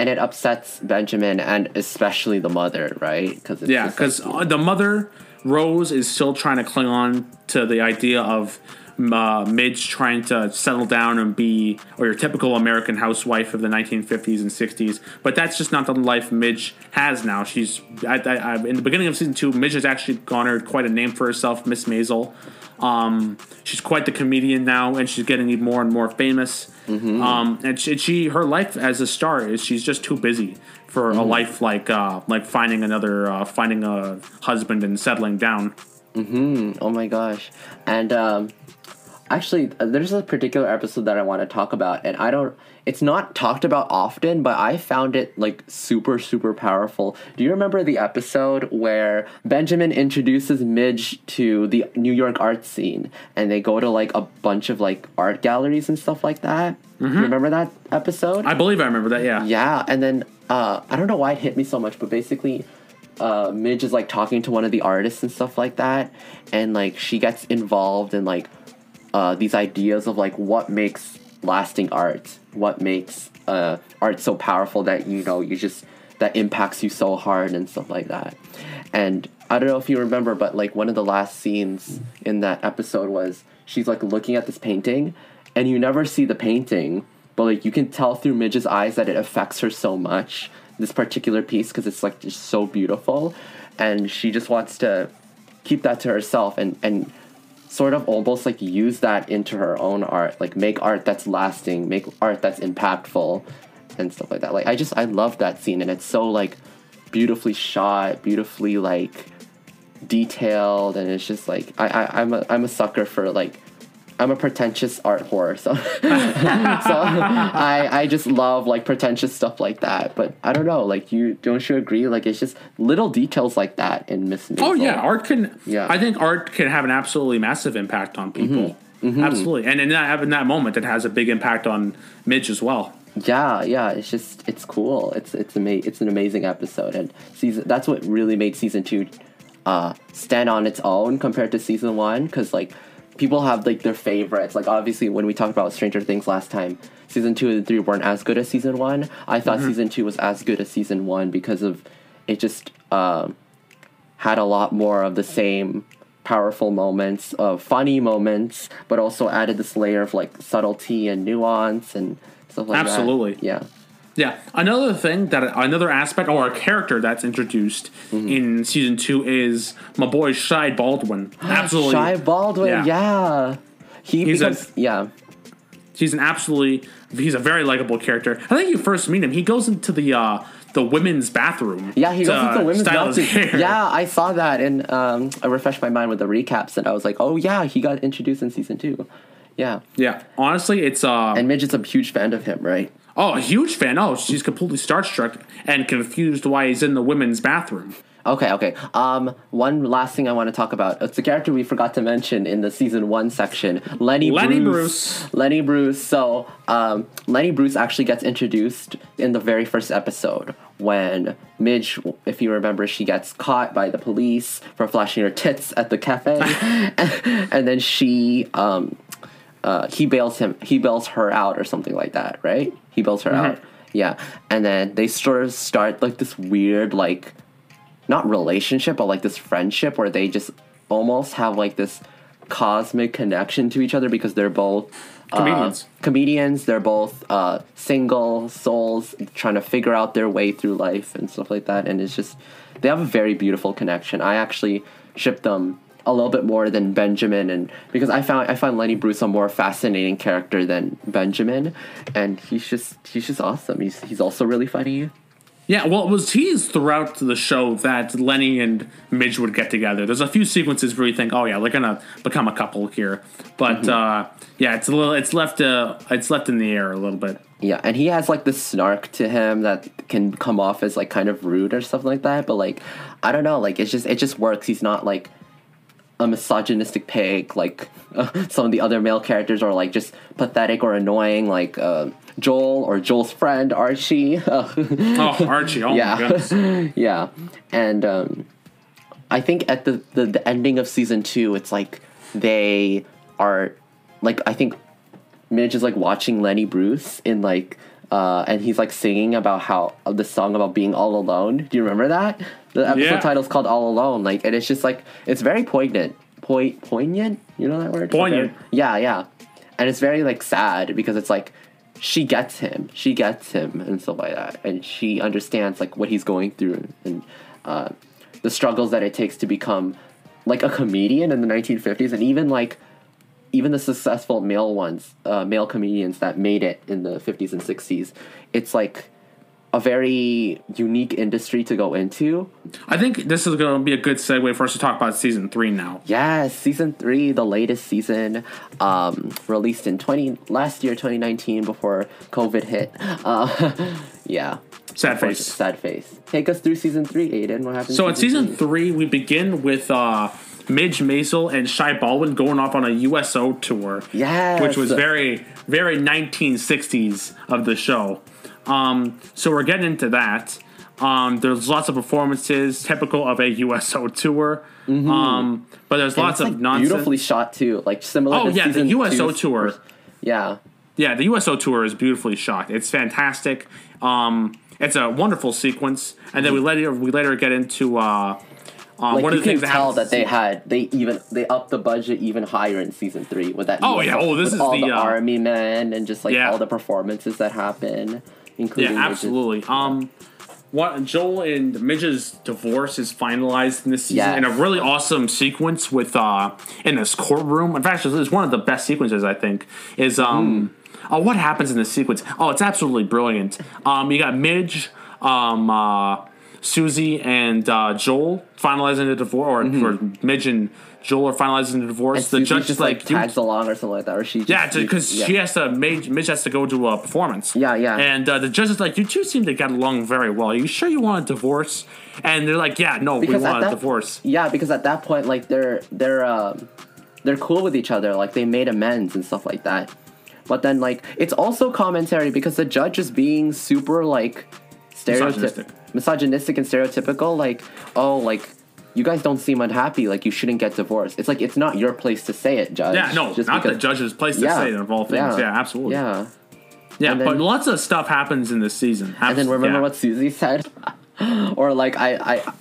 And it upsets Benjamin and especially the mother, right? Because Yeah, because the mother Rose is still trying to cling on to the idea of uh, Midge trying to settle down and be or your typical American housewife of the 1950s and 60s. But that's just not the life Midge has now. She's I, I, I, in the beginning of season two. Midge has actually garnered quite a name for herself, Miss Maisel. Um, she's quite the comedian now, and she's getting even more and more famous. Um, and she, she, her life as a star is she's just too busy for a life like uh, like finding another, uh, finding a husband and settling down. Mm-hmm. Oh my gosh. And um actually uh, there's a particular episode that I want to talk about and I don't it's not talked about often, but I found it like super super powerful. Do you remember the episode where Benjamin introduces Midge to the New York art scene and they go to like a bunch of like art galleries and stuff like that? Do you remember that episode? I believe I remember that. Yeah. Yeah, and then uh, I don't know why it hit me so much, but basically, uh, Midge is like talking to one of the artists and stuff like that, and like she gets involved in like uh, these ideas of like what makes lasting art, what makes uh, art so powerful that you know you just that impacts you so hard and stuff like that. And I don't know if you remember, but like one of the last scenes in that episode was she's like looking at this painting, and you never see the painting, but like you can tell through Midge's eyes that it affects her so much. This particular piece because it's like just so beautiful, and she just wants to keep that to herself and and sort of almost like use that into her own art like make art that's lasting make art that's impactful and stuff like that. Like i just i love that scene and it's so like beautifully shot beautifully like detailed and it's just like i, I i'm a i'm a sucker for like i'm a pretentious art whore so so i i just love like pretentious stuff like that but i don't know like you don't you agree like it's just little details like that in miss Oh yeah, art can. Yeah. I think art can have an absolutely massive impact on people. Mm-hmm. Absolutely, and in that in that moment, it has a big impact on Midge as well. Yeah, yeah, it's just it's cool. It's it's ama- it's an amazing episode, and season that's what really made season two uh, stand on its own compared to season one. Because like people have like their favorites. Like obviously when we talked about Stranger Things last time, season two and three weren't as good as season one. I thought season two was as good as season one because of it just um, had a lot more of the same powerful moments, of funny moments, but also added this layer of like subtlety and nuance and stuff like Absolutely. that. Absolutely. Yeah. Yeah, another thing that another aspect or a character that's introduced Mm-hmm. in season two is my boy Shy Baldwin. Absolutely, Shy Baldwin, Yeah. yeah. He He's a- yeah. He's an absolutely he's a very likable character. I think you first meet him. He goes into the uh, the women's bathroom. Yeah, he goes into the women's bathroom. Yeah, I saw that, and um, I refreshed my mind with the recaps, and I was like, oh yeah, he got introduced in season two. Yeah, yeah. Honestly, it's uh, and Midge is a huge fan of him, right? Oh, a huge fan. Oh, she's completely starstruck and confused why he's in the women's bathroom. Okay, okay. Um, one last thing I want to talk about. It's a character we forgot to mention in the season one section. Lenny, Lenny Bruce. Bruce. Lenny Bruce. So, um, Lenny Bruce actually gets introduced in the very first episode when Midge, if you remember, she gets caught by the police for flashing her tits at the cafe, and then she, um, uh, he bails him. He bails her out or something like that, right? He bails her out. Yeah, and then they sort of start like this weird like not relationship, but like this friendship where they just almost have like this cosmic connection to each other because they're both uh, Comedians. comedians. They're both uh, single souls trying to figure out their way through life and stuff like that. And it's just they have a very beautiful connection. I actually ship them a little bit more than Benjamin, and because I found I find Lenny Bruce a more fascinating character than Benjamin, and he's just he's just awesome. He's he's also really funny. Yeah, well, it was teased throughout the show that Lenny and Midge would get together. There's a few sequences where you think, "Oh yeah, they're gonna become a couple here," but uh, yeah, it's a little, it's left, uh, it's left in the air a little bit. Yeah, and he has like the snark to him that can come off as like kind of rude or stuff like that. But like, I don't know, like it's just it just works. He's not like a misogynistic pig like uh, some of the other male characters are like just pathetic or annoying, like uh, Joel or Joel's friend Archie. Oh, Archie! Oh Yeah. yeah, and um, I think at the, the the ending of season two, it's like they are like I think Midge is like watching Lenny Bruce in like uh, and he's like singing about how of the song about being all alone. Do you remember that? The episode Yeah. title's called All Alone. Like, and it's just like it's very poignant. Poi- poignant? You know that word? Poignant. Yeah, yeah. And it's very like sad because it's like she gets him, she gets him, and stuff like that, and she understands like what he's going through and uh, the struggles that it takes to become like a comedian in the 1950s, and even like even the successful male ones, uh, male comedians that made it in the 50s and 60s. It's like a very unique industry to go into. I think this is going to be a good segue for us to talk about season three now. Yes, season three, the latest season, um, released in twenty last year, twenty nineteen, before COVID hit. Uh, yeah, Sad face. sad face. Take us through season three, Aiden. What happened? So in season three, we begin with uh, Midge Maisel and Shy Baldwin going off on a USO tour. Yes. Which was very, very 1960s of the show. Um, so we're getting into that. Um, there's lots of performances typical of a USO tour. Um, but there's And lots of nonsense. beautifully shot too, like similar. Oh, to yeah, the USO tour. first- Yeah, Yeah, the USO tour is beautifully shot. It's fantastic. Um, it's a wonderful sequence, and then we later we later get into uh, uh, like one you of the things can that tell that they had they even they upped the budget even higher in season three with that. Oh, yeah. Oh, this is all the, the, uh, army men and just like Yeah. all the performances that happen, including Yeah, absolutely. Um, what Joel and Midge's divorce is finalized in this season Yes. in a really awesome sequence with uh in this courtroom. In fact, it's one of the best sequences I think. Is um oh what happens in this sequence? Oh, it's absolutely brilliant. Um, you got Midge, um, uh, Susie, and uh, Joel finalizing the divorce, or, or Midge and Joel are finalizing the divorce. Mm-hmm. And the Susie judge just like, like you- tags along or something like that, or she just, yeah, because yeah. she has to. Midge, Midge has to go to a performance. Yeah, yeah. And uh, the judge is like, "You two seem to get along very well. Are you sure you want a divorce?" And they're like, "Yeah, no, Because we want a divorce." Yeah, because at that point, like they're they're um, they're cool with each other. Like they made amends and stuff like that. But then, like, it's also commentary because the judge is being super like stereotypical, misogynistic and stereotypical. Like, oh, like you guys don't seem unhappy. Like you shouldn't get divorced. It's like it's not your place to say it, judge. Yeah, no, Just not the judge's place to Yeah, say it of all things. Yeah, absolutely. Yeah. Yeah, and then- but lots of stuff happens in this season. And then remember yeah. what Susie said, or like I I.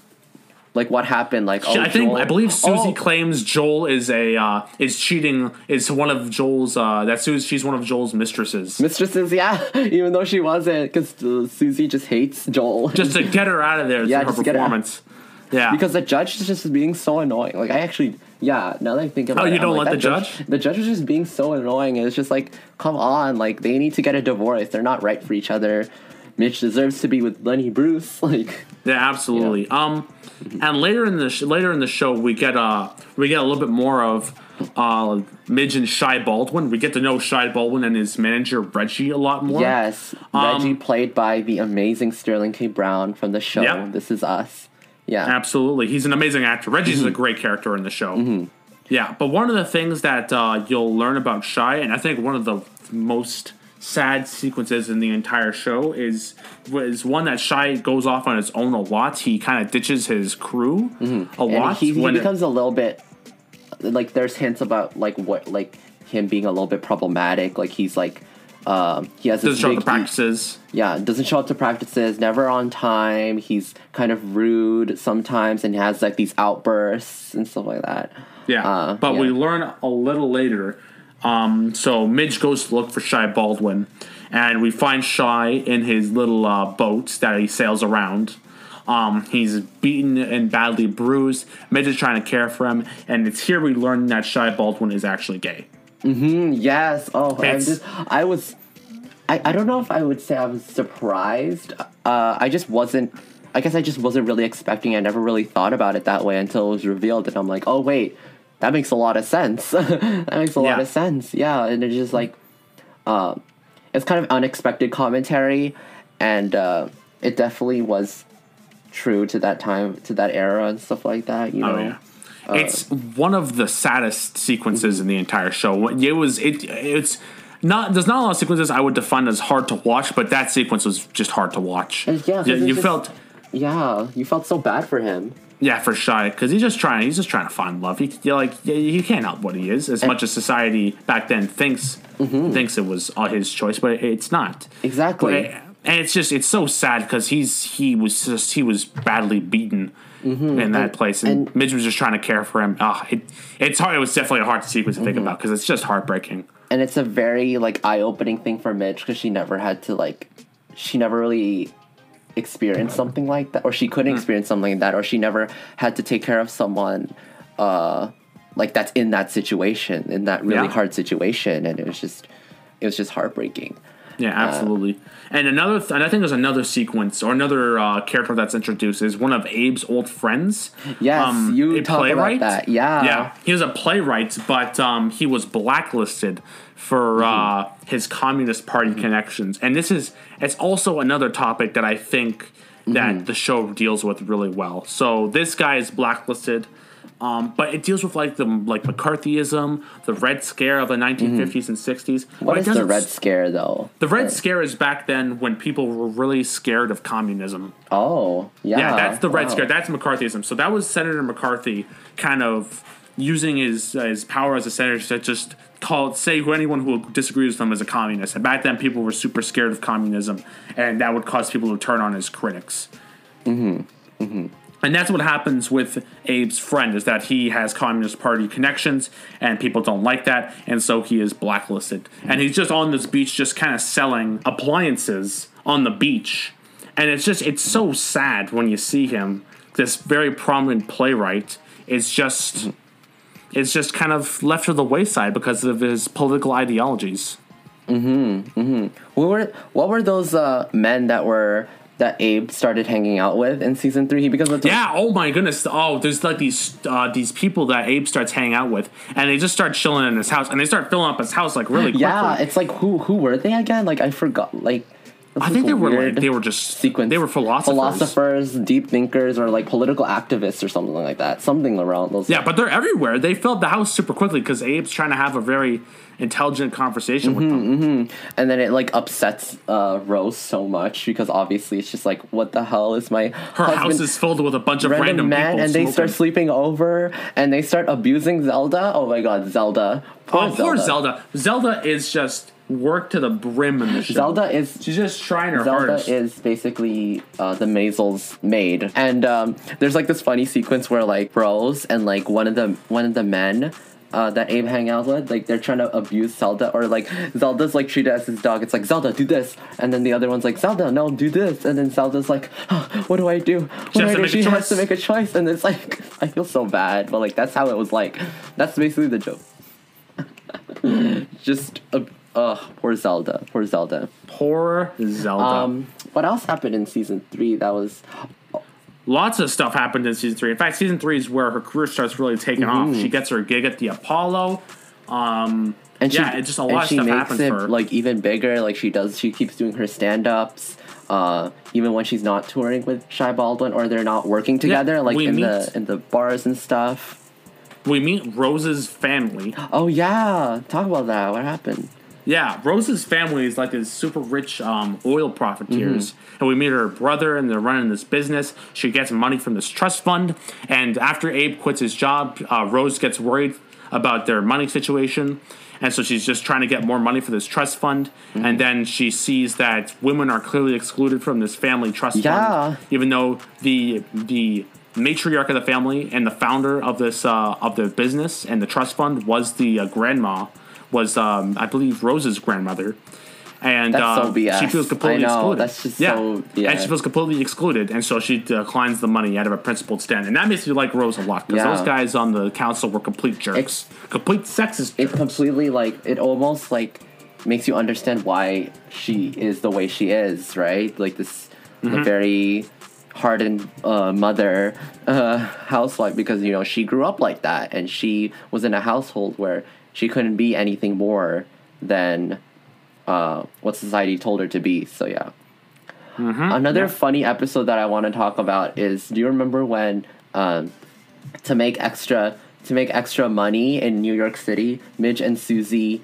Like what happened? Like oh, I think Joel- I believe Susie Oh, claims Joel is a uh, is cheating is one of Joel's uh, that Susie she's one of Joel's mistresses mistresses, yeah. Even though she wasn't, because uh, Susie just hates Joel. just to get her out of there Yeah, her just get her out. performance. Yeah, because the judge is just being so annoying. Like I actually Yeah, now that I think about Oh, it, oh, you don't like, like the that judge? The judge is just being so annoying, and it's just like, come on, like they need to get a divorce. They're not right for each other. Midge deserves to be with Lenny Bruce. Like, Yeah, absolutely. Um, and later in the sh- later in the show, we get uh we get a little bit more of uh Midge and Shy Baldwin. We get to know Shy Baldwin and his manager Reggie a lot more. yes, Um, Reggie played by the amazing Sterling K. Brown from the show Yeah. This Is Us. Yeah, Absolutely, he's an amazing actor. Reggie's Mm-hmm. a great character in the show. Yeah, but one of the things that uh, you'll learn about Shy, and I think one of the most sad sequences in the entire show is was one that Shy goes off on his own a lot. He kind of ditches his crew a Mm-hmm. and lot. he, he when it- becomes a little bit like there's hints about like what like him being a little bit problematic. Like he's like. Um, he has doesn't show up the practices. yeah, doesn't show up to practices, never on time. He's kind of rude sometimes and has like these outbursts and stuff like that. Yeah, Uh, but yeah. we learn a little later. Um, so Midge goes to look for Shy Baldwin, and we find Shy in his little uh, boat that he sails around. Um, he's beaten and badly bruised. Midge is trying to care for him, and it's here we learn that Shy Baldwin is actually gay. Yes. Oh, just, I was. I, I don't know if I would say I was surprised. Uh, I just wasn't. I guess I just wasn't really expecting. I never really thought about it that way until it was revealed, and I'm like, oh wait, that makes a lot of sense. that makes a lot of sense. Yeah, and it's just like, um, it's kind of unexpected commentary, and uh, it definitely was true to that time, to that era, and stuff like that. You know. Oh yeah. It's one of the saddest sequences in the entire show. It was it. It's not. There's not a lot of sequences I would define as hard to watch, but that sequence was just hard to watch. Yeah, you, you just- felt Yeah, you felt so bad for him. Yeah for shy because he's just trying. He's just trying to find love. He you're like he can't help what he is as much as society back then thinks mm-hmm. thinks it was all his choice, but it's not. Exactly. And it's just it's so sad because he's he was just he was badly beaten mm-hmm. in that place, and, and- Midge was just trying to care for him. Oh, it, it's hard. It was definitely a hard sequence to think mm-hmm. about because it's just heartbreaking. and it's a very like eye-opening thing for Midge because she never had to like she never really experienced something like that or she Hmm. couldn't experience something like that or she never had to take care of someone uh like that's in that situation in that really Yeah. hard situation and it was just it was just heartbreaking Yeah, absolutely. and another, th- and I think there's another sequence or another uh, character that's introduced is one of Abe's old friends. Yes, you a talk about that. Yeah. yeah. He was a playwright, but um, he was blacklisted for Mm-hmm. uh, his Communist Party connections. And this is it's also another topic that I think Mm-hmm. that the show deals with really well. So this guy is blacklisted. Um, but it deals with like the like McCarthyism, the Red Scare of the 1950s and 60s. Mm-hmm. what is the red scare though the Red Scare is back then when people were really scared of communism. oh yeah Yeah, that's the Red wow. Scare. That's McCarthyism. So that was Senator McCarthy kind of using his uh, his power as a senator to just call say who anyone who disagrees with him as a communist. And back then, people were super scared of communism, and that would cause people to turn on his critics. Mm-hmm. Mm-hmm. And that's what happens with Abe's friend is that he has Communist Party connections and people don't like that and so he is blacklisted. And he's just on this beach just kind of selling appliances on the beach. And it's just it's so sad when you see him this very prominent playwright is just mm-hmm. Is just kind of left to the wayside because of his political ideologies. Mhm. Mhm. What were what were those uh, men that were that Abe started hanging out with in season three? He becomes a Yeah. Oh my goodness. Oh, there's like these uh, these people that Abe starts hanging out with, and they just start chilling in his house, and they start filling up his house like really quickly. yeah. It's like who who were they again? Like I forgot. Like I think they were like they were just sequence. They were philosophers. philosophers, deep thinkers, or like political activists or something like that. Something around those. Yeah, but they're everywhere. They filled the house super quickly because Abe's trying to have a very intelligent conversation with Mm-hmm, and then it like upsets uh, Rose so much because obviously it's just like what the hell is my Her house is filled with a bunch of random, random, men people and they start sleeping over and they start abusing Zelda. Oh my god, Zelda. Poor Oh, poor Zelda. Zelda is just worked to the brim in the show. Zelda is She's just trying her Zelda hardest. is basically uh, the Maisel's maid, and um, there's like this funny sequence where like Rose and like one of the one of the men uh, that Abe hang out with, like they're trying to abuse Zelda, or like Zelda's like treated as his dog. It's like Zelda, do this, and then the other one's like Zelda, no, do this, and then Zelda's like, oh, what do I do? What She do has I do? make a She has choice. to make a choice, and it's like I feel so bad, but like that's how it was like. That's basically the joke. Just, uh, uh, poor Zelda, poor Zelda. Poor Zelda. Um, what else happened in season three? That was Lots of stuff happened in season three. In fact, season three is where her career starts really taking off. She gets her gig at the Apollo. Um, and yeah, she, it's just a lot of stuff makes happens it for her. like even bigger. Like she does, she keeps doing her stand-ups. Uh, even when she's not touring with Shy Baldwin or they're not working together, like we in meet- the in the bars and stuff. we meet Rose's family. Oh yeah, talk about that. What happened? Yeah, Rose's family is like this super rich um, oil profiteers. Mm-hmm. And we meet her brother, and they're running this business. She gets money from this trust fund. And after Abe quits his job, uh, Rose gets worried about their money situation. And so she's just trying to get more money for this trust fund. Mm-hmm. And then she sees that women are clearly excluded from this family trust Yeah. fund. Even though the the matriarch of the family and the founder of this uh, of the business and the trust fund was the uh, grandma was um, I believe Rose's grandmother, and uh, so she feels completely I know, excluded. that's just yeah. so- yeah. and she feels completely excluded, and so she declines the money out of a principled stand, and that makes me like Rose a lot because Yeah. those guys on the council were complete jerks, complete sexist. It jerks. completely like it almost like makes you understand why she is the way she is, right? Like this Mm-hmm. very hardened uh, mother uh, housewife because you know she grew up like that and she was in a household where she couldn't be anything more than uh, what society told her to be. So yeah. Another funny episode that I want to talk about is do you remember when um, to make extra to make extra money in New York City, Midge and Susie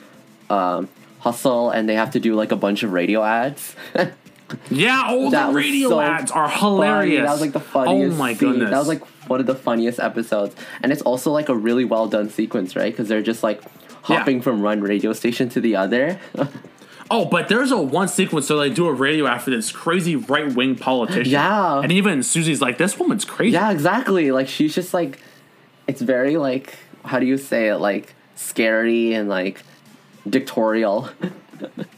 um, hustle and they have to do like a bunch of radio ads. yeah, oh, That the radio so ads are Funny. hilarious. That was like the funniest. Oh my scene. goodness, That was like one of the funniest episodes, and it's also like a really well done sequence, right? Because they're just like Yeah. hopping from one radio station to the other. Oh, but there's a one sequence where they do a radio after this crazy right wing politician. Yeah. and even Susie's like, "This woman's crazy." yeah, exactly. Like she's just like, it's very like how do you say it? Like scary and like dictatorial.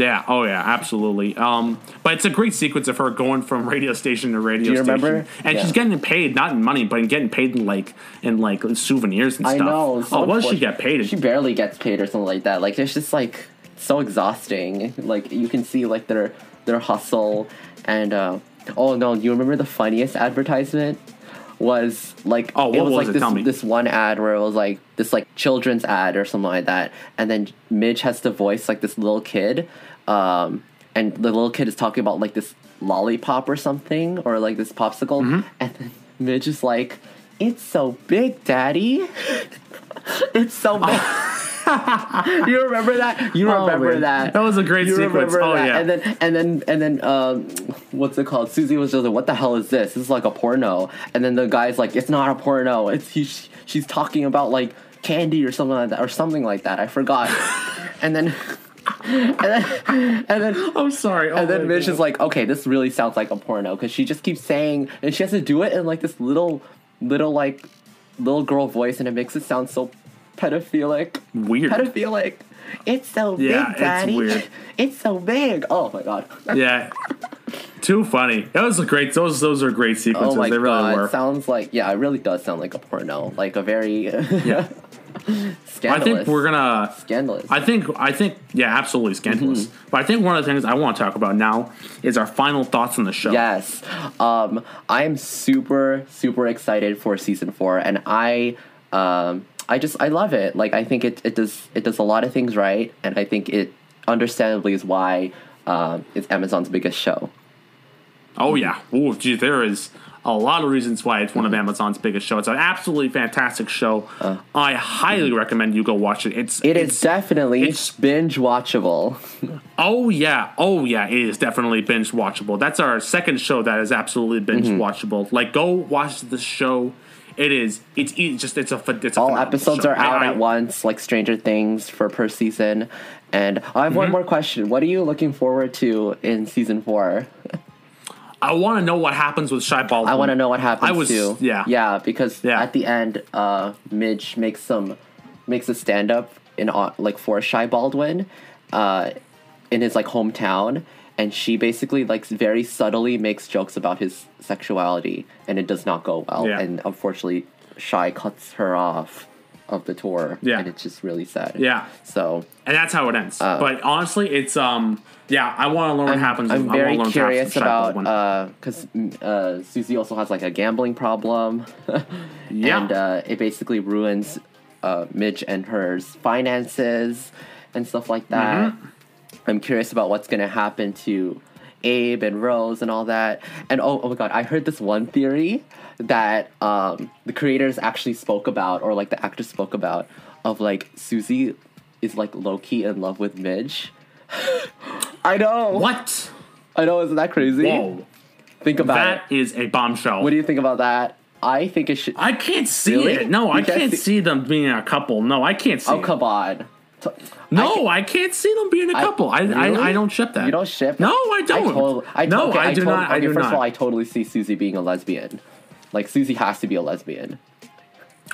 Yeah, oh yeah, absolutely. Um, but it's a great sequence of her going from radio station to radio Do you station, remember? and Yeah. she's getting paid not in money, but in getting paid in like in like souvenirs and I stuff. know. so oh, what does she get paid? in? She barely gets paid or something like that. Like it's just like so exhausting. Like you can see like their their hustle and uh, oh no, you remember the funniest advertisement was like Oh, it was, was like it? this this one ad where it was like this like children's ad or something like that, and then Midge has to voice like this little kid, um, and the little kid is talking about like this lollipop or something or like this popsicle, Mm-hmm. and then Midge is like, "It's so big, Daddy." It's so big. you remember that? You Oh, remember man. that? That was a great you sequence. Oh, that? yeah. And then and then and then um, what's it called? Susie was just like, "What the hell is this? This is like a porno." And then the guy's like, "It's not a porno. It's he, she's talking about like candy or something like that or something like that. I forgot." and then and then and then I'm sorry. Oh and then Midge God. is like, okay, this really sounds like a porno because she just keeps saying, and she has to do it in like this little, little like, little girl voice, and it makes it sound so pedophilic. weird. Pedophilic. It's so Yeah, big, it's Daddy. weird. It's so big. Oh my god. yeah, too funny. That was a great. Those those are great sequences. Oh my they really god. were. Sounds like yeah, it really does sound like a porno. Like a very yeah, scandalous. I think we're gonna. scandalous. I think I think yeah, absolutely scandalous. Mm-hmm. But I think one of the things I want to talk about now is our final thoughts on the show. Yes. Um, I am super, super excited for season four, and I, um, I just I love it. Like I think it, it does it does a lot of things right, and I think it understandably is why um, it's Amazon's biggest show. Oh yeah. Oh gee, there is a lot of reasons why it's one of Amazon's biggest shows. It's an absolutely fantastic show. I highly recommend you go watch it. It's It it's, is definitely it's- binge watchable. Oh yeah, oh yeah, it is definitely binge watchable. That's our second show that is absolutely binge Mm-hmm. watchable. Like go watch the show. It is. It's e- just. It's a. It's a All episodes show. are out I- at once, like Stranger Things for per season. And I have Mm-hmm. one more question. What are you looking forward to in season four? I want to know what happens with Shy Baldwin. I want to know what happens I was- too. yeah. yeah, because Yeah. at the end, uh, Midge makes some makes a stand up in uh, like for Shy Baldwin, uh, in his like hometown, and she basically like very subtly makes jokes about his sexuality, and it does not go well. Yeah. And unfortunately, Shy cuts her off of the tour. Yeah. and it's just really sad. Yeah. So and that's how it ends. but honestly, it's um, yeah, I want to learn what happens. Uh, I'm very curious about Baldwin. because uh, Susie also has like a gambling problem, Yeah. and uh, it basically ruins uh, Midge and her finances and stuff like that. Mm-hmm. I'm curious about what's gonna happen to Abe and Rose and all that. And oh, oh my god, I heard this one theory that um, the creators actually spoke about, or like the actors spoke about, of like Susie is like low key in love with Midge. I know. what? I know, isn't that crazy? Whoa, Think about that it. is a bombshell. What do you think about that? I think it should. I can't see Really? it. No, You I can't can't see- see them being a couple. No, I can't see. oh it. come on. T- No, I can't see them being a couple. I, Really? I, I don't ship that. You don't ship? No, I don't. tot- I no, okay, I do not. I okay, do first not. of all, I totally see Susie being a lesbian. Like Susie has to be a lesbian.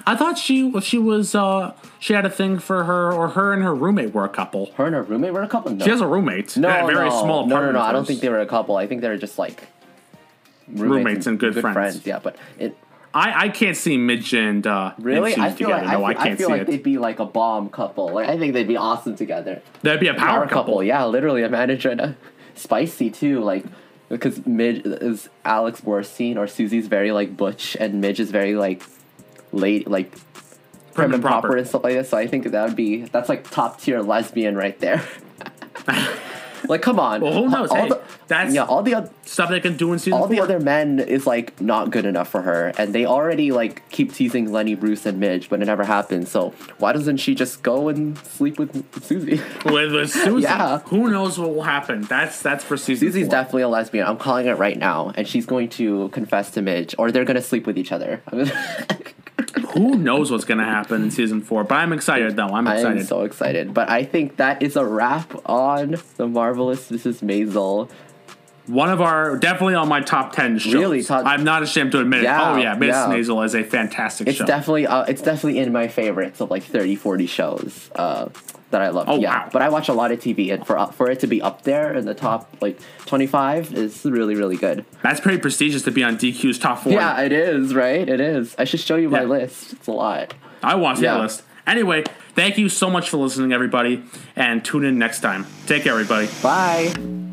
I thought she she was uh she had a thing for her or her and her roommate were a couple. Her and her roommate were a couple. No, She has a roommate. no, a very no, small no, no, no. I don't think they were a couple. I think they were just like Roommates and good friends. Yeah, but it I, I can't see Midge and uh really, and I feel together. like no, I I, feel, I can't feel see like it. they'd be like a bomb couple. Like I think they'd be awesome together. That'd be a power, power couple. Yeah, literally a manager and a spicy too. Like because Midge is Alex Borstein or Susie's very like butch and Midge is very like late like prim and proper. and stuff like that. So I think that would be that's like top tier lesbian right there. like come on. Well, who knows? All Hey, the- that's yeah, all the oth- stuff they can do in season all the other men is like not good enough for her, and they already like keep teasing Lenny, Bruce, and Midge, but it never happens. So why doesn't she just go and sleep with Susie? with, with Susie. Yeah. Who knows what will happen? That's that's for Susie. Susie's four. definitely a lesbian. I'm calling it right now, and she's going to confess to Midge, or they're going to sleep with each other. Who knows what's gonna happen in season four? But I'm excited though. I'm excited. I'm so excited. But I think that is a wrap on the marvelous Mrs. Maisel. One of our definitely on my top ten shows. Really? Top- I'm not ashamed to admit Yeah, it. Oh yeah, Miss yeah. Maisel is a fantastic It's show. definitely uh, it's definitely in my favorites of like 30, 40 shows uh, that I love. Oh, yeah, wow. but I watch a lot of TV, and for uh, for it to be up there in the top like 25 is really really good. That's pretty prestigious to be on DQ's top four. Yeah, it is right. It is. I should show you my Yeah. list. It's a lot. I watched Yeah. that list. Anyway, thank you so much for listening, everybody, and tune in next time. Take care, everybody. Bye.